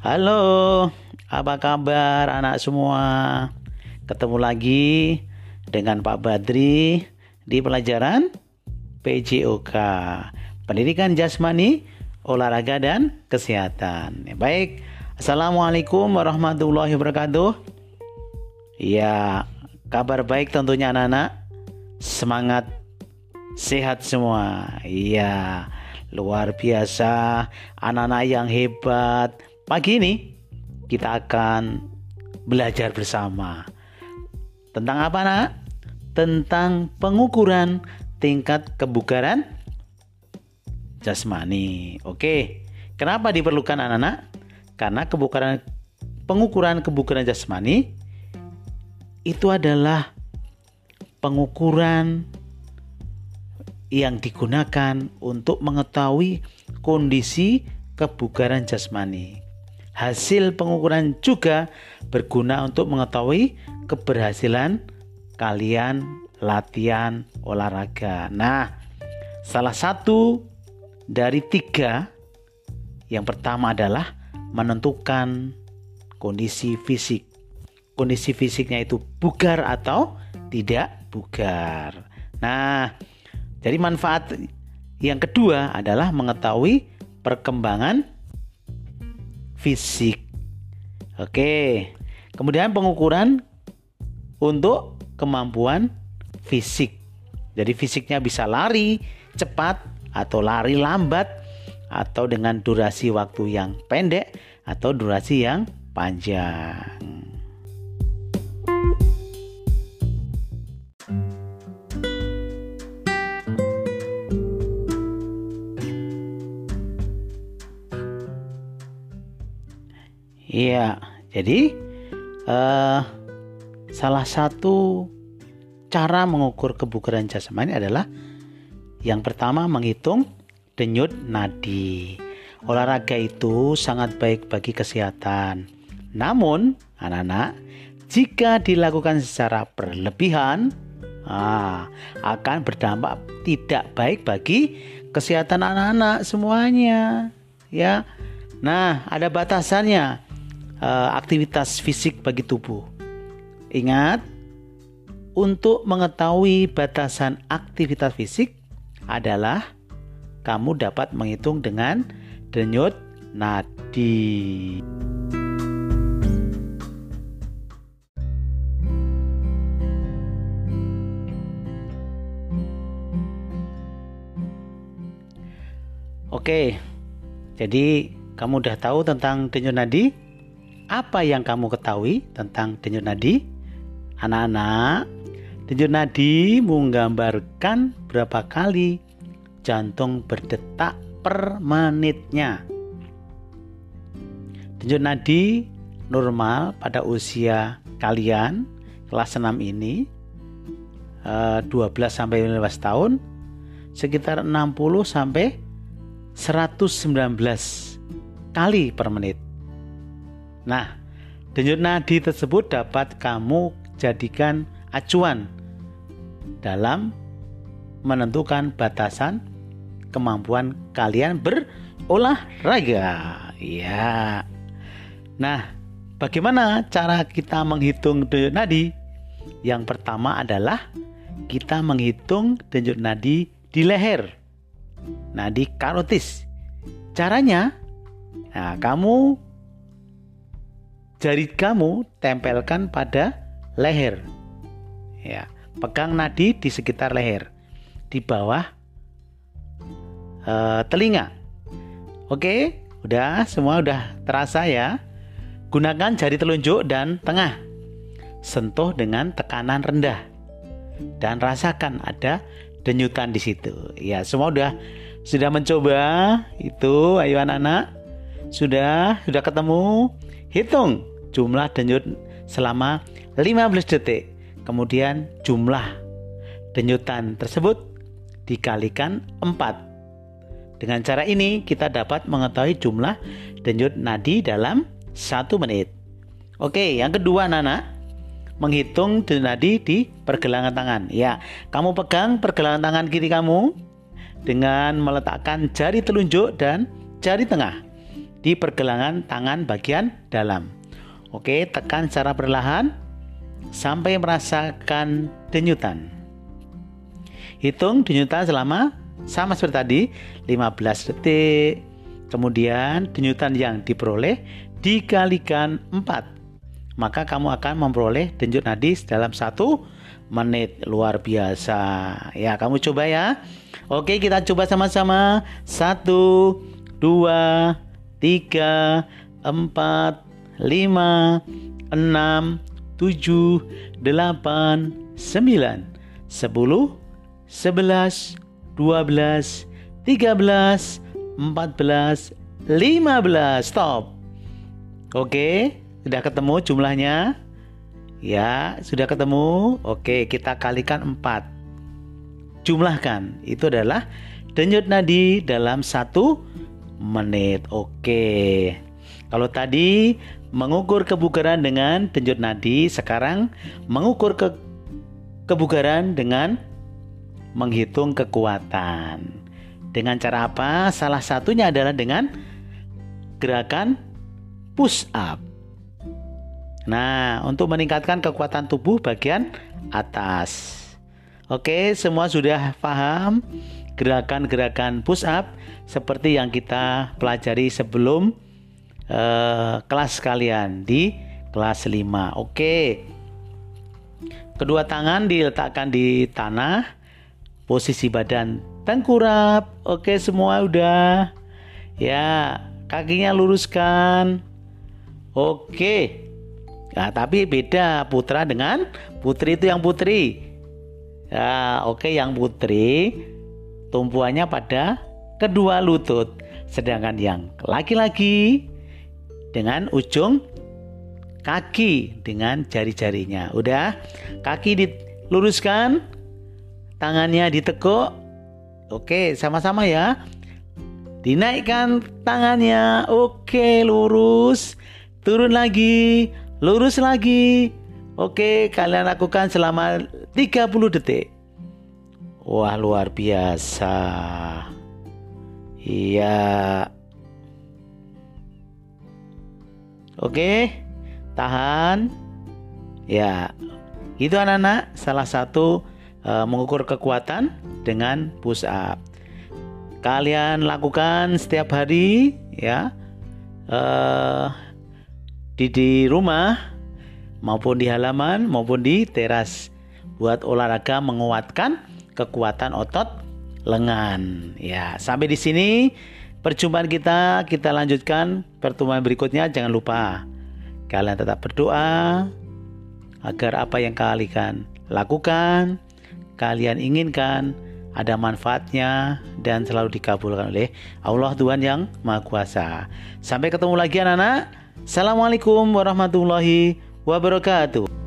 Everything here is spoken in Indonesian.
Halo, apa kabar anak semua? Ketemu lagi dengan Pak Badri di pelajaran PJOK, Pendidikan Jasmani, Olahraga dan Kesehatan. Baik, Assalamualaikum warahmatullahi wabarakatuh. Ya, kabar baik tentunya anak-anak. Semangat sehat semua. Iya, luar biasa anak-anak yang hebat. Pagi ini kita akan belajar bersama tentang apa, Nak? Tentang pengukuran tingkat kebugaran jasmani. Oke. Kenapa diperlukan anak-anak? Karena kebugaran pengukuran kebugaran jasmani itu adalah pengukuran yang digunakan untuk mengetahui kondisi kebugaran jasmani. Hasil pengukuran juga berguna untuk mengetahui keberhasilan kalian latihan olahraga. Nah, salah satu dari tiga yang pertama adalah menentukan kondisi fisik. Kondisi fisiknya itu bugar atau tidak bugar. Nah, jadi manfaat yang kedua adalah mengetahui perkembangan fisik. Oke. Kemudian pengukuran untuk kemampuan fisik. Jadi fisiknya bisa lari cepat atau lari lambat atau dengan durasi waktu yang pendek atau durasi yang panjang. Iya, jadi uh, salah satu cara mengukur kebugaran jasmani adalah yang pertama menghitung denyut nadi. Olahraga itu sangat baik bagi kesehatan. Namun, anak-anak, jika dilakukan secara berlebihan, ah, akan berdampak tidak baik bagi kesehatan anak-anak semuanya. Ya, nah ada batasannya uh, aktivitas fisik bagi tubuh. Ingat, untuk mengetahui batasan aktivitas fisik adalah kamu dapat menghitung dengan denyut nadi. Oke, jadi kamu udah tahu tentang denyut nadi? Apa yang kamu ketahui tentang denyut nadi? Anak-anak, denyut nadi menggambarkan berapa kali jantung berdetak per menitnya. Denyut nadi normal pada usia kalian kelas 6 ini 12 eh, sampai 15 tahun sekitar 60 sampai 119 kali per menit. Nah, denyut nadi tersebut dapat kamu jadikan acuan dalam menentukan batasan kemampuan kalian berolahraga. Ya. Nah, bagaimana cara kita menghitung denyut nadi? Yang pertama adalah kita menghitung denyut nadi di leher. Nadi karotis. Caranya, nah, kamu jari kamu tempelkan pada leher. Ya, pegang nadi di sekitar leher, di bawah uh, telinga. Oke, udah semua udah terasa ya. Gunakan jari telunjuk dan tengah. Sentuh dengan tekanan rendah dan rasakan ada denyutan di situ. Ya, semua udah sudah mencoba itu, ayo anak-anak. Sudah, sudah ketemu. Hitung jumlah denyut selama 15 detik. Kemudian jumlah denyutan tersebut dikalikan 4. Dengan cara ini kita dapat mengetahui jumlah denyut nadi dalam satu menit. Oke, yang kedua Nana, menghitung denyut nadi di pergelangan tangan. Ya, kamu pegang pergelangan tangan kiri kamu dengan meletakkan jari telunjuk dan jari tengah di pergelangan tangan bagian dalam. Oke, tekan secara perlahan sampai merasakan denyutan. Hitung denyutan selama sama seperti tadi 15 detik. Kemudian denyutan yang diperoleh dikalikan 4. Maka kamu akan memperoleh denyut nadi dalam satu menit. Luar biasa. Ya, kamu coba ya. Oke, kita coba sama-sama. Satu, dua, tiga, empat, lima, enam, tujuh, delapan, sembilan, sepuluh, sebelas, dua belas, tiga belas, empat belas, lima belas. Stop. Oke, sudah ketemu jumlahnya? Ya, sudah ketemu. Oke, kita kalikan empat jumlahkan itu adalah denyut nadi dalam satu menit. Oke. Kalau tadi mengukur kebugaran dengan denyut nadi, sekarang mengukur ke kebugaran dengan menghitung kekuatan. Dengan cara apa? Salah satunya adalah dengan gerakan push up. Nah, untuk meningkatkan kekuatan tubuh bagian atas. Oke, semua sudah paham gerakan-gerakan push up seperti yang kita pelajari sebelum uh, kelas kalian di kelas 5. Oke. Kedua tangan diletakkan di tanah, posisi badan tengkurap. Oke, semua udah. Ya, kakinya luruskan. Oke. Nah, tapi beda putra dengan putri itu yang putri. Ya, oke yang putri tumpuannya pada kedua lutut, sedangkan yang laki-laki dengan ujung kaki dengan jari-jarinya. Udah, kaki diluruskan, tangannya ditekuk. Oke, sama-sama ya. Dinaikkan tangannya. Oke, lurus. Turun lagi, lurus lagi. Oke, kalian lakukan selama 30 detik. Wah, luar biasa. Iya. Oke, tahan. Ya, itu anak-anak salah satu uh, mengukur kekuatan dengan push up. Kalian lakukan setiap hari ya uh, di di rumah maupun di halaman maupun di teras buat olahraga menguatkan kekuatan otot lengan. Ya, sampai di sini perjumpaan kita. Kita lanjutkan pertemuan berikutnya. Jangan lupa kalian tetap berdoa agar apa yang kalian lakukan, kalian inginkan ada manfaatnya dan selalu dikabulkan oleh Allah Tuhan yang Maha Kuasa. Sampai ketemu lagi anak-anak. Assalamualaikum warahmatullahi wabarakatuh.